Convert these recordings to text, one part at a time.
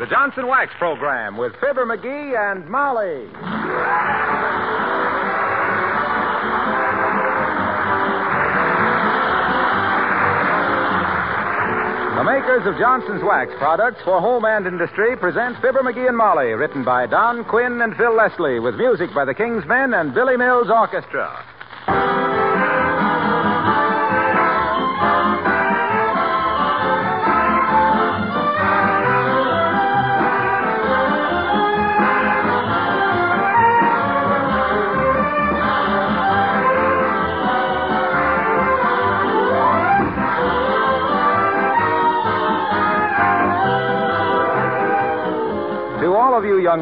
the Johnson Wax Program with Fibber McGee and Molly. The makers of Johnson's Wax products for home and industry present Fibber McGee and Molly, written by Don Quinn and Phil Leslie, with music by the King's Men and Billy Mills Orchestra.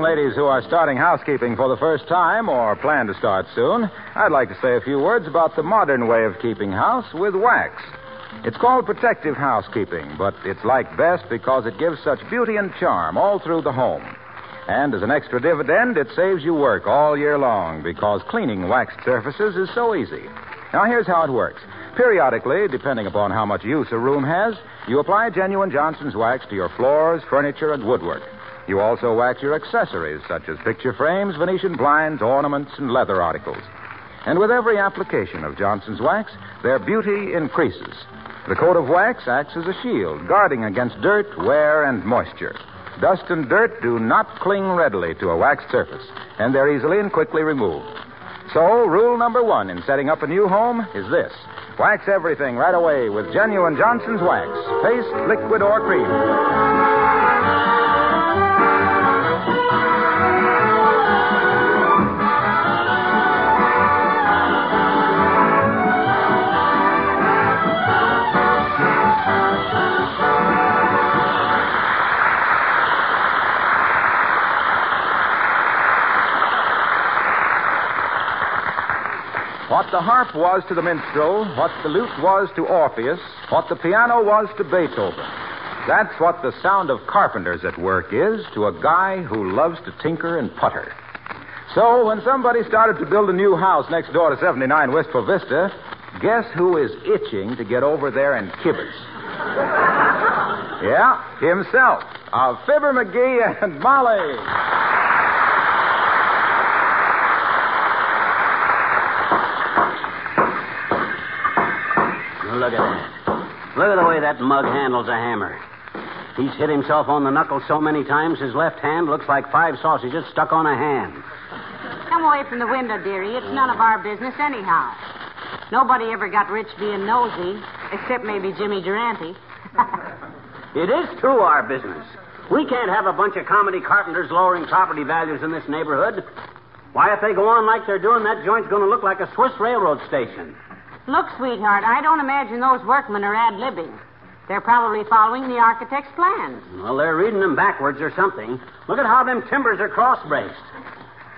Ladies who are starting housekeeping for the first time or plan to start soon, I'd like to say a few words about the modern way of keeping house with wax. It's called protective housekeeping, but it's liked best because it gives such beauty and charm all through the home. And as an extra dividend, it saves you work all year long because cleaning waxed surfaces is so easy. Now, here's how it works. Periodically, depending upon how much use a room has, you apply genuine Johnson's wax to your floors, furniture, and woodwork. You also wax your accessories, such as picture frames, Venetian blinds, ornaments, and leather articles. And with every application of Johnson's wax, their beauty increases. The coat of wax acts as a shield, guarding against dirt, wear, and moisture. Dust and dirt do not cling readily to a waxed surface, and they're easily and quickly removed. So, rule number one in setting up a new home is this wax everything right away with genuine Johnson's wax, paste, liquid, or cream. What the harp was to the minstrel, what the lute was to Orpheus, what the piano was to Beethoven. That's what the sound of carpenters at work is to a guy who loves to tinker and putter. So when somebody started to build a new house next door to 79 Wistful Vista, guess who is itching to get over there and kibitz? yeah, himself, of Fibber McGee and Molly. Look at that. Look at the way that mug handles a hammer. He's hit himself on the knuckles so many times his left hand looks like five sausages stuck on a hand. Come away from the window, dearie. It's none of our business anyhow. Nobody ever got rich being nosy, except maybe Jimmy Durante. It is true our business. We can't have a bunch of comedy carpenters lowering property values in this neighborhood. Why, if they go on like they're doing, that joint's going to look like a Swiss railroad station. Look, sweetheart, I don't imagine those workmen are ad libbing. They're probably following the architect's plans. Well, they're reading them backwards or something. Look at how them timbers are cross braced.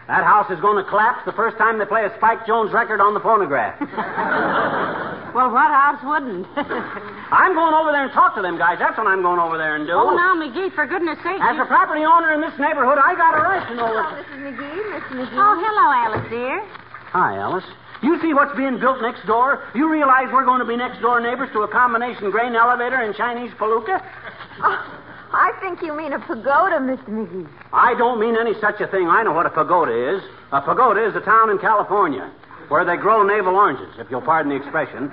That house is going to collapse the first time they play a Spike Jones record on the phonograph. Well, what house wouldn't? I'm going over there and talk to them guys. That's what I'm going over there and do. oh, now, McGee, for goodness sake. As you- a property owner in this neighborhood, I got a right to know Hello. Mrs. McGee. Miss McGee. Oh, hello, Alice, dear. Hi, Alice. You see what's being built next door? You realize we're going to be next door neighbors to a combination grain elevator and Chinese palooka? Oh, I think you mean a pagoda, Mr. McGee. I don't mean any such a thing. I know what a pagoda is. A pagoda is a town in California where they grow navel oranges, if you'll pardon the expression.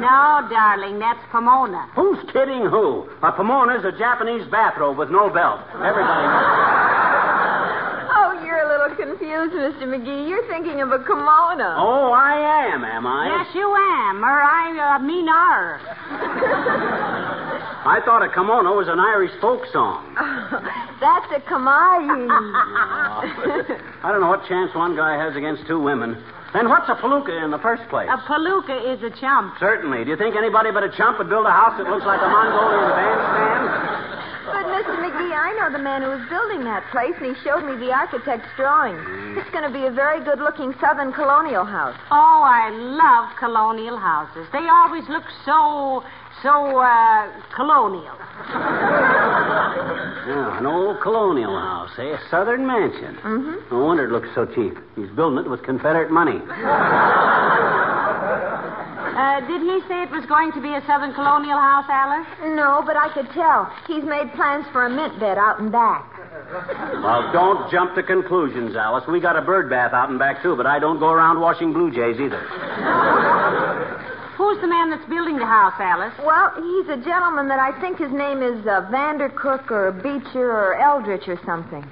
No, darling, that's Pomona. Who's kidding who? A pomona is a Japanese bathrobe with no belt. Everybody knows. Oh, you're a little confused, Mr. McGee. You're thinking of a kimono. Oh, I am, am I? Yes, you am, or I uh, mean are. I thought a kimono was an Irish folk song. That's a kamari. I don't know what chance one guy has against two women. And what's a palooka in the first place? A palooka is a chump. Certainly. Do you think anybody but a chump would build a house that looks like a Mongolian bandstand? But, Mr. McGee, I know the man who was building that place, and he showed me the architect's drawing. It's going to be a very good-looking southern colonial house. Oh, I love colonial houses. They always look so, so, uh, colonial. Yeah, an old colonial house, eh? A southern mansion. Mm-hmm. No wonder it looks so cheap. He's building it with Confederate money. Uh, did he say it was going to be a Southern Colonial house, Alice? No, but I could tell. He's made plans for a mint bed out and back. Well, don't jump to conclusions, Alice. We got a bird bath out and back, too, but I don't go around washing blue jays either. Who's the man that's building the house, Alice? Well, he's a gentleman that I think his name is uh, Vandercook or Beecher or Eldritch or something.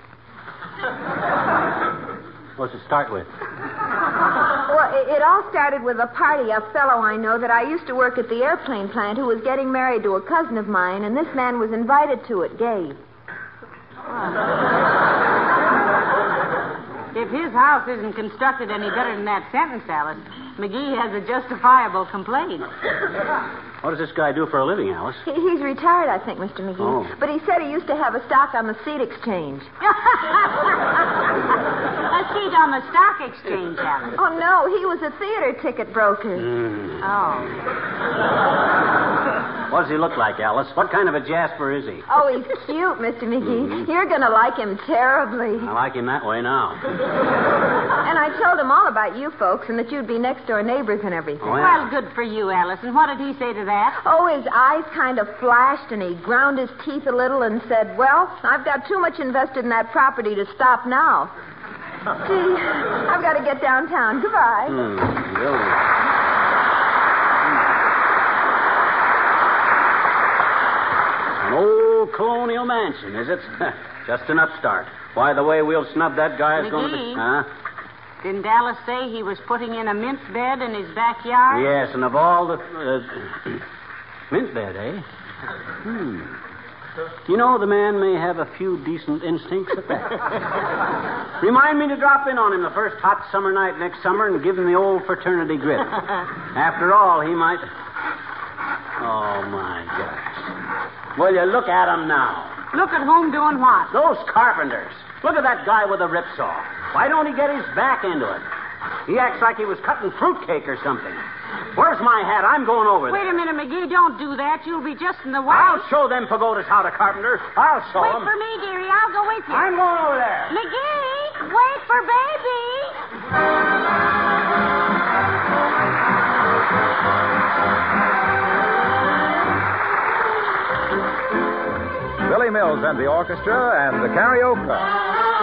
What's it start with? Well, it, it all started with a party. A fellow I know that I used to work at the airplane plant who was getting married to a cousin of mine, and this man was invited to it, gay. If his house isn't constructed any better than that sentence, Alice, McGee has a justifiable complaint. What does this guy do for a living, Alice? He, he's retired, I think, Mr. McGee. Oh. But he said he used to have a stock on the seat exchange. a seat on the stock exchange, Alice. Oh, no, he was a theater ticket broker. Mm. Oh. What does he look like, Alice? What kind of a Jasper is he? Oh, he's cute, Mr. McGee. You're going to like him terribly. I like him that way now. And I told him all about you folks and that you'd be next door neighbors and everything. Oh, yeah. Well, good for you, Alice. And what did he say to that? Oh, his eyes kind of flashed and he ground his teeth a little and said, Well, I've got too much invested in that property to stop now. Gee, I've got to get downtown. Goodbye. Hmm, building. An old colonial mansion, is it? Just an upstart. Why, the way we'll snub that guy is going to be. Huh? Didn't Alice say he was putting in a mint bed in his backyard? Yes, and of all the. Uh, mint bed, eh? Hmm. You know, the man may have a few decent instincts at that. Remind me to drop in on him the first hot summer night next summer and give him the old fraternity grip. After all, he might. Oh, my gosh. Well, you look at him now. Look at whom doing what? Those carpenters. Look at that guy with the ripsaw. Why don't he get his back into it? He acts like he was cutting fruitcake or something. Where's my hat? I'm going over there. Wait there. a minute, McGee. Don't do that. You'll be just in the way. I'll show them pagodas how to carpenter. I'll show Wait them. Wait for me, dearie. I'll go with you. I'm going over there. McGee, wait for baby. Billy Mills and the orchestra and the karaoke.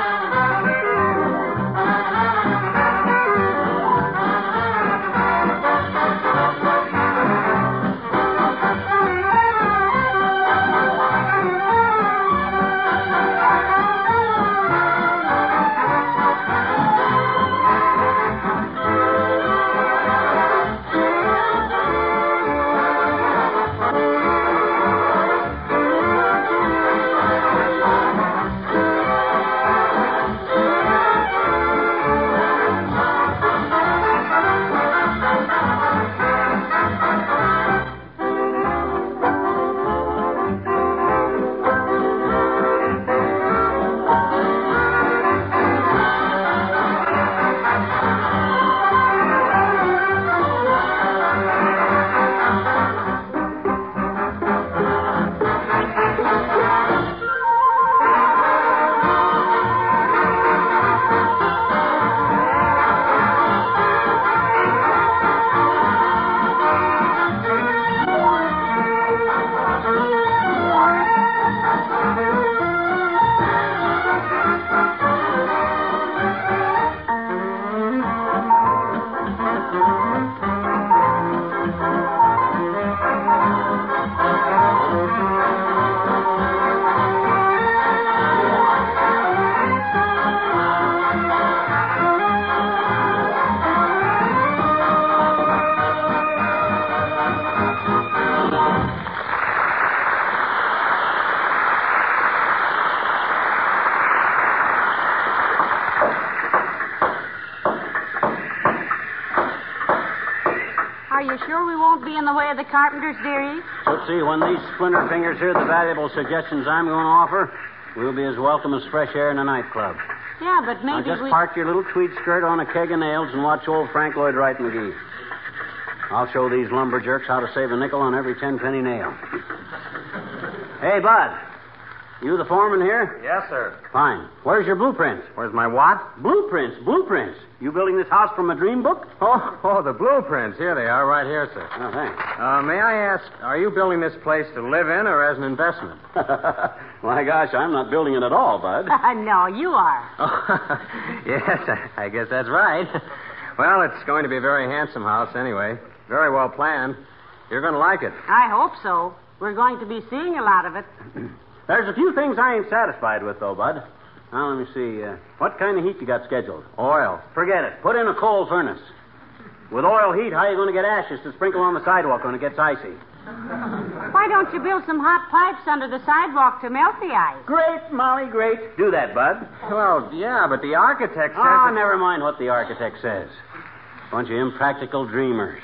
Carpenters, dearie? Let's see, when these splinter fingers hear the valuable suggestions I'm going to offer, we'll be as welcome as fresh air in a nightclub. Yeah, but Now maybe just we. park your little tweed skirt on a keg of nails and watch old Frank Lloyd Wright McGee. I'll show these lumberjacks how to save a nickel on every ten penny nail. Hey, Bud. You the foreman here? Yes, sir. Fine. Where's your blueprints? Where's my what? Blueprints, blueprints. You building this house from a dream book? Oh, oh, the blueprints. Here they are, right here, sir. Oh, thanks. Uh, may I ask, are you building this place to live in or as an investment? My gosh, I'm not building it at all, Bud. no, you are. Oh, yes, I, I guess that's right. Well, it's going to be a very handsome house anyway. Very well planned. You're going to like it. I hope so. We're going to be seeing a lot of it. There's a few things I ain't satisfied with, though, Bud. Now, let me see. Uh, what kind of heat you got scheduled? Oil. Forget it. Put in a coal furnace. With oil heat, how are you going to get ashes to sprinkle on the sidewalk when it gets icy? Why don't you build some hot pipes under the sidewalk to melt the ice? Great, Molly, great. Do that, Bud. Well, yeah, but the architect says. Ah, that- never mind what the architect says. Bunch of impractical dreamers.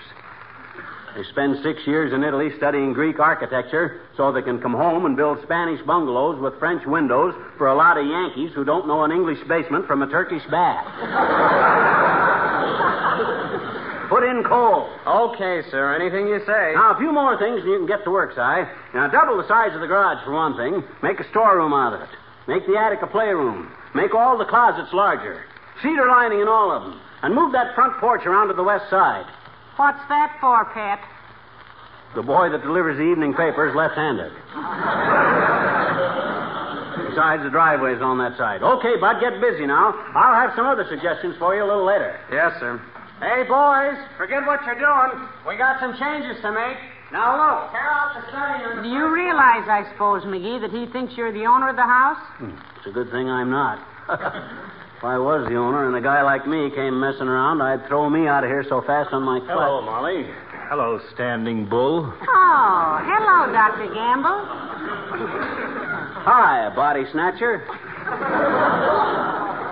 They spend six years in Italy studying Greek architecture so they can come home and build Spanish bungalows with French windows for a lot of Yankees who don't know an English basement from a Turkish bath. Put in coal. Okay, sir. Anything you say. Now, a few more things and you can get to work, Si. Now, double the size of the garage for one thing. Make a storeroom out of it. Make the attic a playroom. Make all the closets larger. Cedar lining in all of them. And move that front porch around to the west side. What's that for, Pet? The boy that delivers the evening paper is left-handed. Besides, the driveway's on that side. Okay, Bud, get busy now. I'll have some other suggestions for you a little later. Yes, sir. Hey, boys, forget what you're doing. We got some changes to make. Now look, tear out the study and Do you realize, I suppose, McGee, that he thinks you're the owner of the house? Hmm, it's a good thing I'm not. if I was the owner and a guy like me came messing around, I'd throw me out of here so fast on my clutch. Hello, Molly. Hello, Standing Bull. Oh, hello, Dr. Gamble. Hi, body snatcher.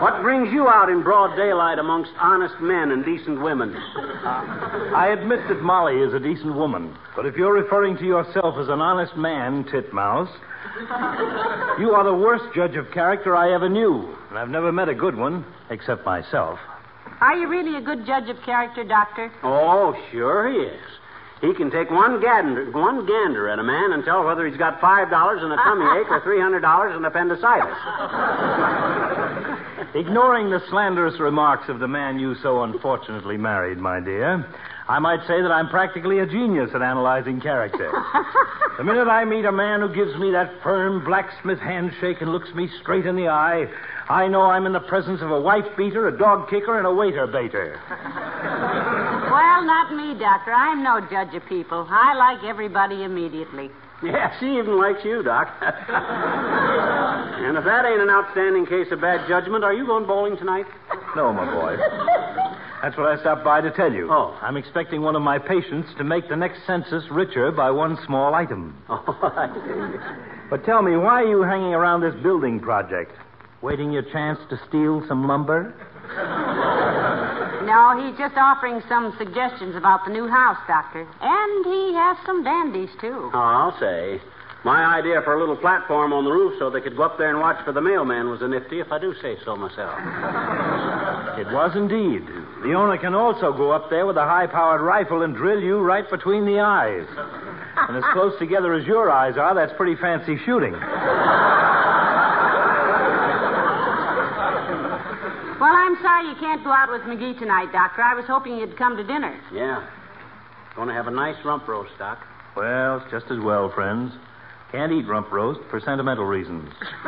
What brings you out in broad daylight amongst honest men and decent women? Uh, I admit that Molly is a decent woman, but if you're referring to yourself as an honest man, Titmouse, you are the worst judge of character I ever knew, and I've never met a good one, except myself. Are you really a good judge of character, Doctor? Oh, sure he is. He can take one gander, one gander at a man and tell whether he's got five dollars and a tummy ache or three hundred dollars and appendicitis. Ignoring the slanderous remarks of the man you so unfortunately married, my dear, I might say that I'm practically a genius at analyzing character. the minute I meet a man who gives me that firm blacksmith handshake and looks me straight in the eye, I know I'm in the presence of a wife beater, a dog kicker, and a waiter baiter. Well, not me, Doctor. I'm no judge of people. I like everybody immediately. Yeah, she even likes you, Doc. and if that ain't an outstanding case of bad judgment, are you going bowling tonight? No, my boy. That's what I stopped by to tell you. Oh. I'm expecting one of my patients to make the next census richer by one small item. Oh, I see. But tell me, why are you hanging around this building project? Waiting your chance to steal some lumber? No, he's just offering some suggestions about the new house, Doctor. And he has some dandies, too. Oh, I'll say. My idea for a little platform on the roof so they could go up there and watch for the mailman was a nifty, if I do say so myself. It was indeed. The owner can also go up there with a high powered rifle and drill you right between the eyes. And as close together as your eyes are, that's pretty fancy shooting. Well, I'm sorry you can't go out with McGee tonight, Doctor. I was hoping you'd come to dinner. Yeah. Going to have a nice rump roast, Doc. Well, it's just as well, friends. Can't eat rump roast for sentimental reasons.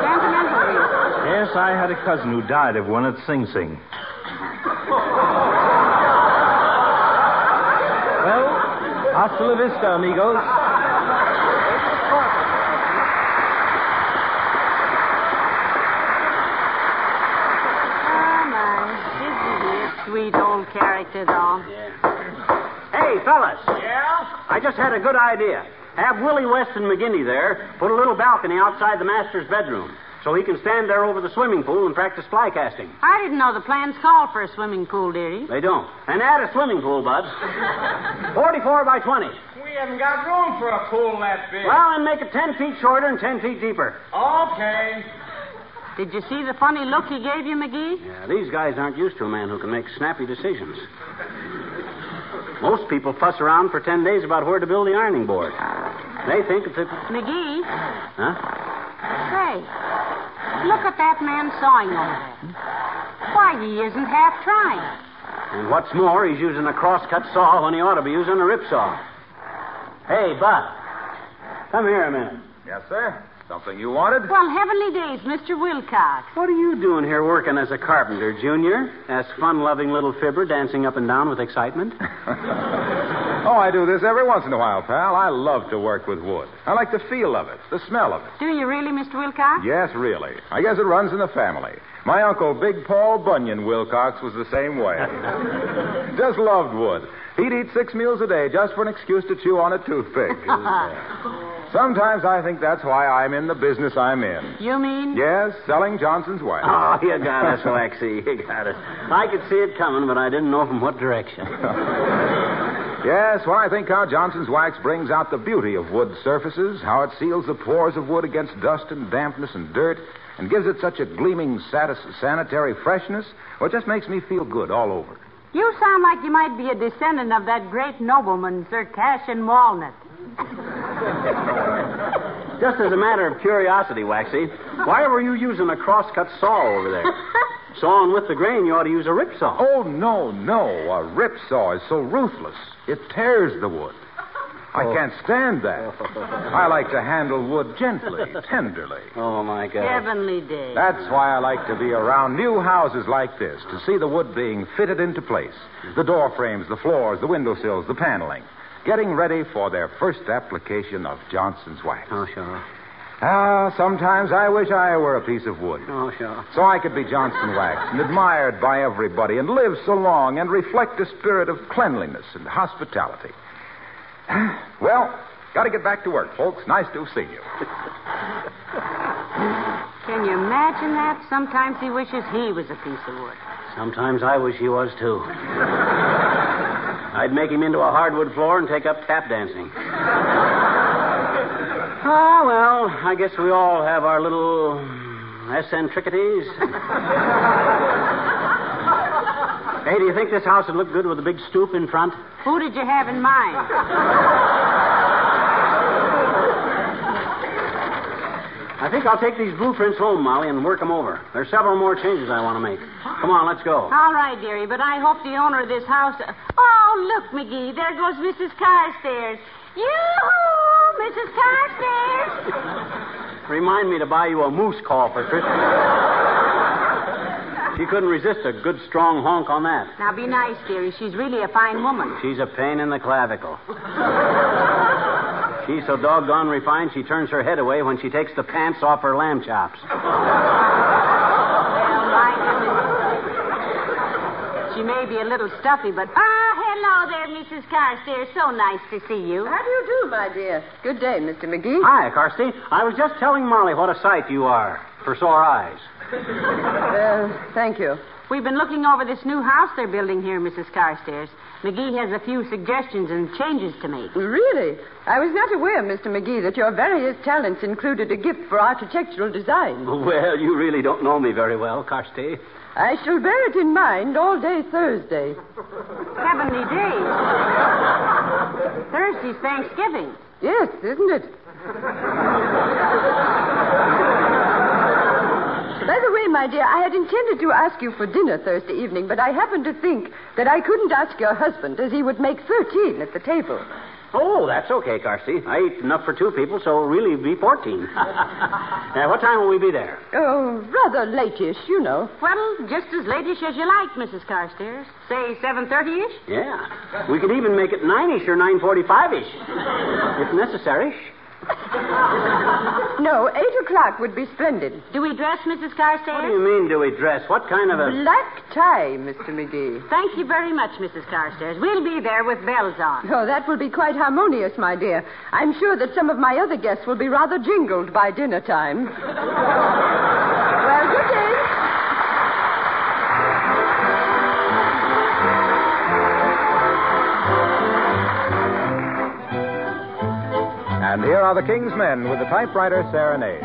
Sentimental reasons. Yes, I had a cousin who died of one at Sing Sing. Well, hasta la vista, amigos. Oh, my. Isn't he a sweet old character, though? Hey, fellas. Yeah? I just had a good idea. Have Willie West and McGinty there put a little balcony outside the master's bedroom so he can stand there over the swimming pool and practice fly casting. I didn't know the plans called for a swimming pool, dearie. They don't. And add a swimming pool, Bud. 44 by 20. We haven't got room for a pool that big. Well, and make it 10 feet shorter and 10 feet deeper. Okay. Did you see the funny look he gave you, McGee? Yeah, these guys aren't used to a man who can make snappy decisions. Most people fuss around for 10 days about where to build the ironing board. They think it's a. McGee, Huh? say, look at that man sawing over there. Why, he isn't half trying. And what's more, he's using a crosscut saw when he ought to be using a rip saw. Hey, Bud. Come here a minute. Yes, sir. Something you wanted? Well, heavenly days, Mr. Wilcox. What are you doing here working as a carpenter, Junior? asked fun-loving little Fibber, dancing up and down with excitement. oh, I do this every once in a while, pal. I love to work with wood. I like the feel of it, the smell of it. Do you really, Mr. Wilcox? Yes, really. I guess it runs in the family. My uncle, Big Paul Bunyan Wilcox, was the same way. just loved wood. He'd eat six meals a day just for an excuse to chew on a toothpick. Sometimes I think that's why I'm in the business I'm in. You mean? Yes, selling Johnson's wax. Oh, you got us, Waxy. You got us. I could see it coming, but I didn't know from what direction. Yes, when I think how Johnson's wax brings out the beauty of wood surfaces, how it seals the pores of wood against dust and dampness and dirt, and gives it such a gleaming satis- sanitary freshness, well, it just makes me feel good all over. You sound like you might be a descendant of that great nobleman, Sir Cassian Walnut. Just as a matter of curiosity, Waxy, why were you using a crosscut saw over there? Sawing with the grain, you ought to use a rip saw. Oh, no, no. A rip saw is so ruthless. It tears the wood. I oh. can't stand that. I like to handle wood gently, tenderly. Oh, my God. Heavenly days. That's why I like to be around new houses like this, to see the wood being fitted into place. The door frames, the floors, the windowsills, the paneling. Getting ready for their first application of Johnson's wax. Oh, sure. Ah, sometimes I wish I were a piece of wood. Oh, sure. So I could be Johnson Wax and admired by everybody and live so long and reflect a spirit of cleanliness and hospitality. Well, got to get back to work, folks. Nice to see you. Can you imagine that? Sometimes he wishes he was a piece of wood. Sometimes I wish he was, too. I'd make him into a hardwood floor and take up tap dancing. Ah, well, I guess we all have our little eccentricities. hey, do you think this house would look good with a big stoop in front? Who did you have in mind? I think I'll take these blueprints home, Molly, and work them over. There's several more changes I want to make. Come on, let's go. All right, dearie, but I hope the owner of this house. Oh, look, McGee, there goes Mrs. Carstairs. Yoo-hoo, Mrs. Carstairs. Remind me to buy you a moose call for Christmas. she couldn't resist a good, strong honk on that. Now be nice, dearie. She's really a fine woman. She's a pain in the clavicle. She's so doggone refined, she turns her head away when she takes the pants off her lamb chops. Well, my goodness. She may be a little stuffy, but. Ah, hello there, Mrs. Carstairs. So nice to see you. How do you do, my dear? Good day, Mr. McGee. Hi, Carsty. I was just telling Molly what a sight you are for sore eyes. Uh, thank you. We've been looking over this new house they're building here, Mrs. Carstairs. McGee has a few suggestions and changes to make. Really? I was not aware, Mr. McGee, that your various talents included a gift for architectural design. Well, you really don't know me very well, Carsty. I shall bear it in mind all day Thursday. Heavenly days. Thursday's Thanksgiving. Yes, isn't it? By the way, my dear, I had intended to ask you for dinner Thursday evening, but I happened to think that I couldn't ask your husband, as he would make 13 at the table. Oh, that's okay, Carsty. I eat enough for two people, so really it'd be 14. now, uh, what time will we be there? Oh, rather late-ish, you know. Well, just as late-ish as you like, Mrs. Carstairs. Say 7.30-ish? Yeah. We could even make it 9-ish or 9.45-ish, if necessary. No, 8 o'clock would be splendid. Do we dress, Mrs. Carstairs? What do you mean, do we dress? What kind of a... Black tie, Mr. McGee. Thank you very much, Mrs. Carstairs. We'll be there with bells on. Oh, that will be quite harmonious, my dear. I'm sure that some of my other guests will be rather jingled by dinner time. well, good day. And here are the King's Men with the typewriter serenade.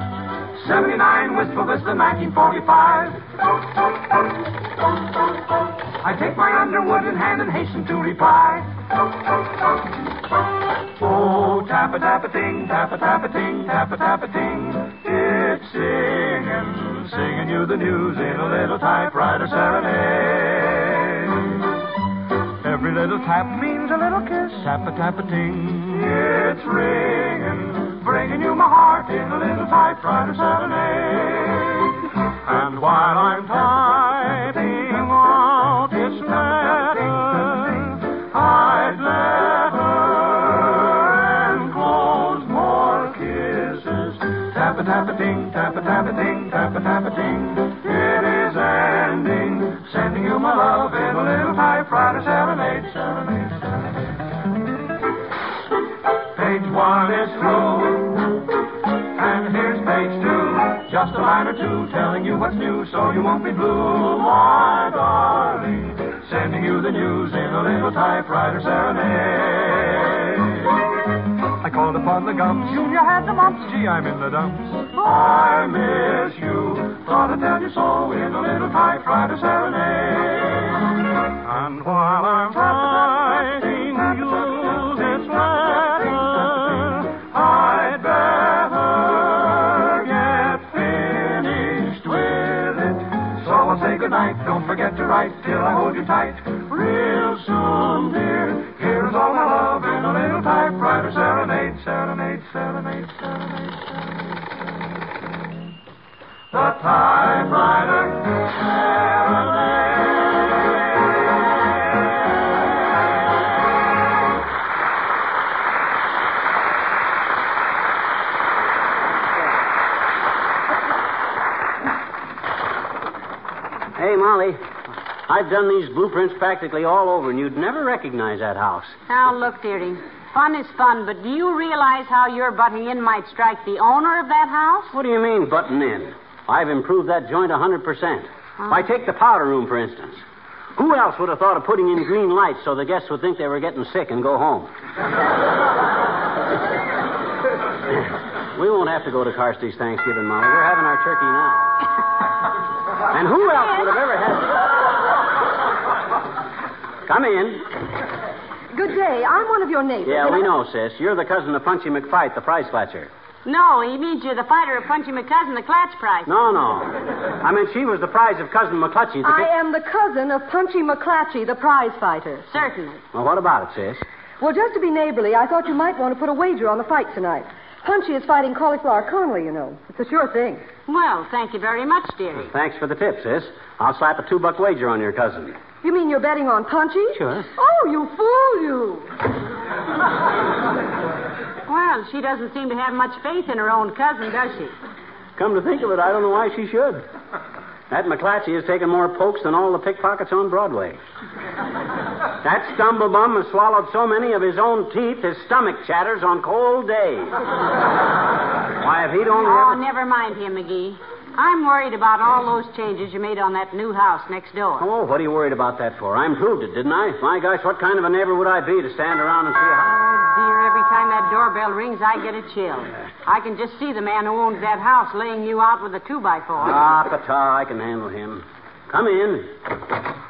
79 Wistful Vista 1945. I take my Underwood in hand and hasten to reply. Oh, tap a tap a ting, tap a tap a ting, tap a tap a ting. It's singing, singing you the news in a little typewriter serenade. Every little tap means a little kiss, tap a tap a ting. It's ringing, bringing you my heart in a little typewriter serenade. And while I'm so you won't be blue, my darling. Sending you the news in a little typewriter serenade. I called upon the gums. Junior had the mumps. Gee, I'm in the dumps. I miss you. Thought I'd tell you so in a little typewriter serenade. Tight. Real soon, dear. Here's all my love in a little typewriter serenade, serenade, serenade, serenade, serenade. The typewriter serenade. Hey, Molly. I've done these blueprints practically all over, and you'd never recognize that house. Now, look, dearie. Fun is fun, but do you realize how your butting in might strike the owner of that house? What do you mean, butting in? I've improved that joint a 100%. Why, take the powder room, for instance. Who else would have thought of putting in green lights so the guests would think they were getting sick and go home? we won't have to go to Carsty's Thanksgiving, Molly. We're having our turkey now. And who else would have ever had. Come in. Good day. I'm one of your neighbors. Yeah, we I- know, sis. You're the cousin of Punchy McFight, the prize fletcher. No, he means you're the fighter of Punchy McCousin, the Clatch Prize. No, no. I mean, she was the prize of cousin McClutchy. The I am the cousin of Punchy McClatchy, the prize fighter. Certainly. Well, what about it, sis? Well, just to be neighborly, I thought you might want to put a wager on the fight tonight. Punchy is fighting Cauliflower Conley, you know. It's a sure thing. Well, thank you very much, dearie. Thanks for the tip, sis. I'll slap a two buck wager on your cousin. You mean you're betting on Punchy? Sure. Oh, you fool, you. Well, she doesn't seem to have much faith in her own cousin, does she? Come to think of it, I don't know why she should. That McClatchy has taken more pokes than all the pickpockets on Broadway. That stumblebum has swallowed so many of his own teeth, his stomach chatters on cold days. Why, if he don't. Oh, ever... never mind him, McGee. I'm worried about all those changes you made on that new house next door. Oh, what are you worried about that for? I improved it, didn't I? My gosh, what kind of a neighbor would I be to stand around and see how... Oh, dear, every time that doorbell rings, I get a chill. I can just see the man who owns that house laying you out with a two-by-four. Ah, pata, I can handle him. Come in.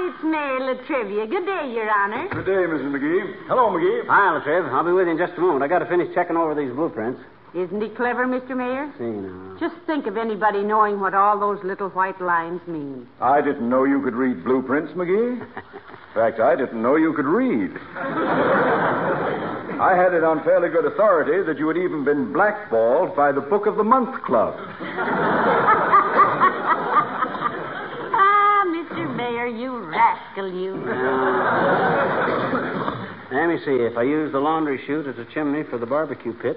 It's Mayor La Trivia. Good day, Your Honor. Good day, Mrs. McGee. Hello, McGee. Hi, Latriv. I'll be with you in just a moment. I got to finish checking over these blueprints. Isn't he clever, Mr. Mayor? See now. Just think of anybody knowing what all those little white lines mean. I didn't know you could read blueprints, McGee. In fact, I didn't know you could read. I had it on fairly good authority that you had even been blackballed by the Book of the Month Club. You rascal, you. Let me see. If I use the laundry chute as a chimney for the barbecue pit,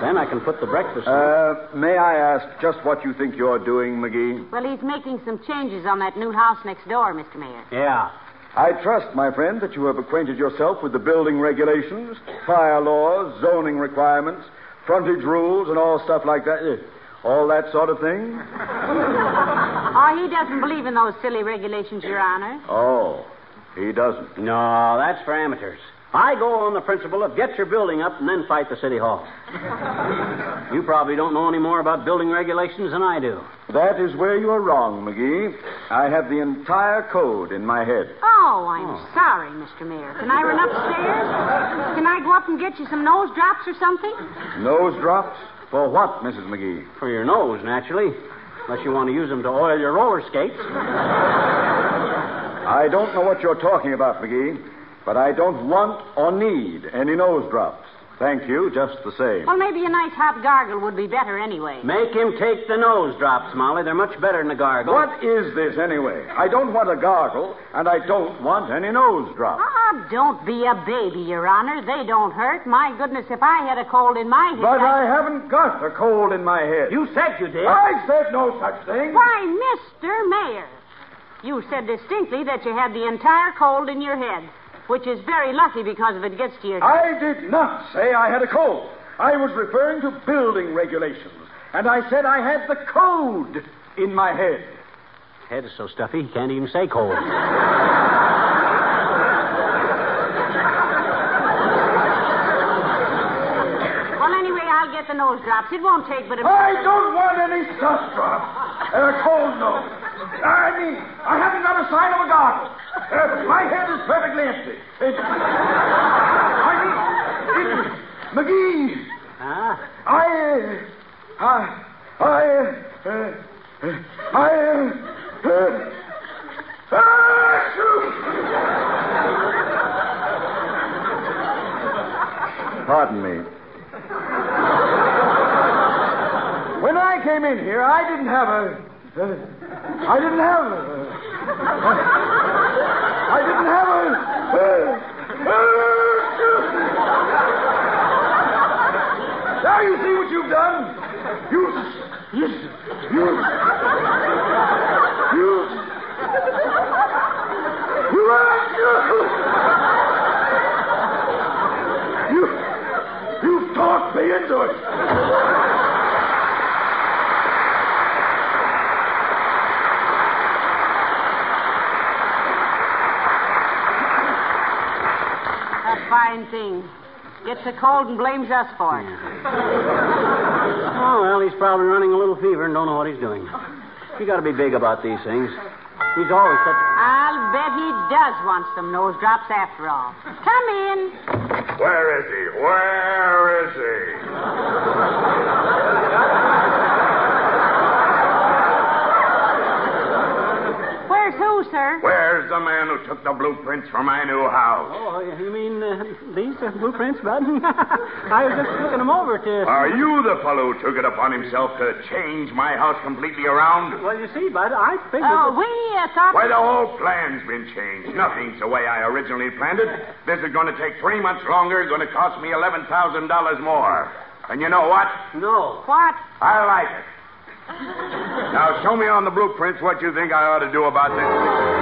then I can put the breakfast. Uh, may I ask just what you think you're doing, McGee? Well, he's making some changes on that new house next door, Mr. Mayor. yeah. I trust, my friend, that you have acquainted yourself with the building regulations, fire laws, zoning requirements, frontage rules, and all stuff like that. All that sort of thing? Oh, he doesn't believe in those silly regulations, Your Honor. Oh, he doesn't. No, that's for amateurs. I go on the principle of get your building up and then fight the city hall. you probably don't know any more about building regulations than I do. That is where you are wrong, McGee. I have the entire code in my head. Oh, I'm oh. sorry, Mr. Mayor. Can I run upstairs? Can I go up and get you some nose drops or something? Nose drops? For what, Mrs. McGee? For your nose, naturally. Unless you want to use them to oil your roller skates. I don't know what you're talking about, McGee, but I don't want or need any nose drops. Thank you, just the same. Well, maybe a nice hot gargle would be better anyway. Make him take the nose drops, Molly. They're much better than the gargle. What is this, anyway? I don't want a gargle, and I don't want any nose drops. Ah, don't be a baby, Your Honor. They don't hurt. My goodness, if I had a cold in my head. But I haven't got a cold in my head. You said you did. I said no such thing. Why, Mr. Mayor. You said distinctly that you had the entire cold in your head, which is very lucky because if it gets to your. I did not say I had a cold. I was referring to building regulations, and I said I had the code in my head. Head is so stuffy, he can't even say cold. Well, anyway, I'll get the nose drops. It won't take but a. I don't want any stuff drops. And a cold nose. I mean, I haven't got a sign of a gargle. Uh, my head is perfectly empty. It, I mean, it, McGee, Huh? I, uh, I, I, uh, uh, I, uh, uh, ah. Pardon me. When I came in here, I didn't have a. Uh, I didn't have a. I didn't have a. Now you see what you've done. You. You. You. You. You. You've talked me into it. A fine thing. Gets a cold and blames us for it. Oh, well, he's probably running a little fever and don't know what he's doing. You got to be big about these things. He's always such. I'll bet he does want some nose drops after all. Come in. Where is he? Where is he? Where's who, sir? Where's the man who took the blueprints for my new house? Oh, you mean uh, these uh, blueprints, Bud? I was just looking them over to. Are you the fellow who took it upon himself to change my house completely around? Well, you see, Bud, I figured. Oh, that- we uh, thought. Why, the whole plan's been changed. Nothing's the way I originally planned it. This is going to take three months longer, It's going to cost me $11,000 more. And you know what? No. What? I like it. Now, show me on the blueprints what you think I ought to do about this.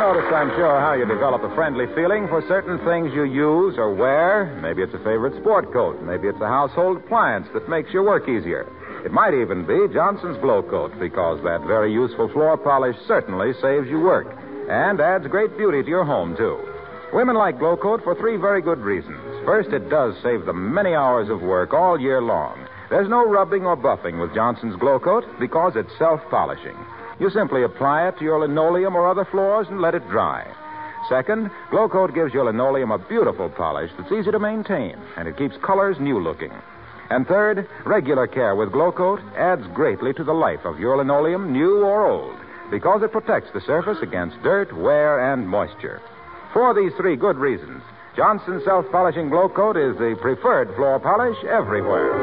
Noticed, I'm sure, how you develop a friendly feeling for certain things you use or wear. Maybe it's a favorite sport coat. Maybe it's a household appliance that makes your work easier. It might even be Johnson's Glow Coat because that very useful floor polish certainly saves you work and adds great beauty to your home, too. Women like Glow Coat for three very good reasons. First, it does save them many hours of work all year long. There's no rubbing or buffing with Johnson's Glow Coat because it's self polishing. You simply apply it to your linoleum or other floors and let it dry. Second, Glow Coat gives your linoleum a beautiful polish that's easy to maintain, and it keeps colors new looking. And third, regular care with Glow Coat adds greatly to the life of your linoleum, new or old, because it protects the surface against dirt, wear, and moisture. For these three good reasons, Johnson's self polishing Glow Coat is the preferred floor polish everywhere.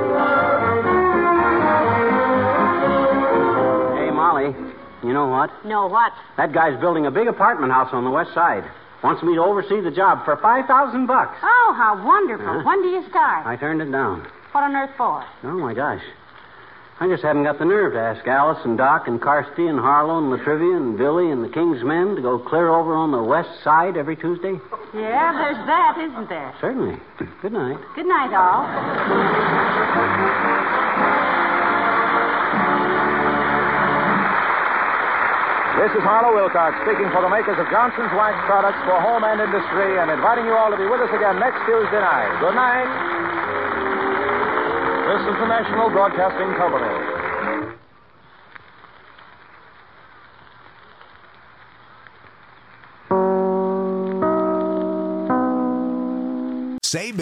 Hey, Molly, you know what? No, what? That guy's building a big apartment house on the west side. Wants me to oversee the job for five thousand bucks. Oh, how wonderful. Huh? When do you start? I turned it down. What on earth for? Oh my gosh. I just haven't got the nerve to ask Alice and Doc and Carsty and Harlow and La Trivia and Billy and the King's men to go clear over on the west side every Tuesday. Yeah, there's that, isn't there? Certainly. Good night. Good night, all. This is Harlow Wilcox speaking for the makers of Johnson's Wax Products for home and industry and inviting you all to be with us again next Tuesday night. Good night. This is the National Broadcasting Company.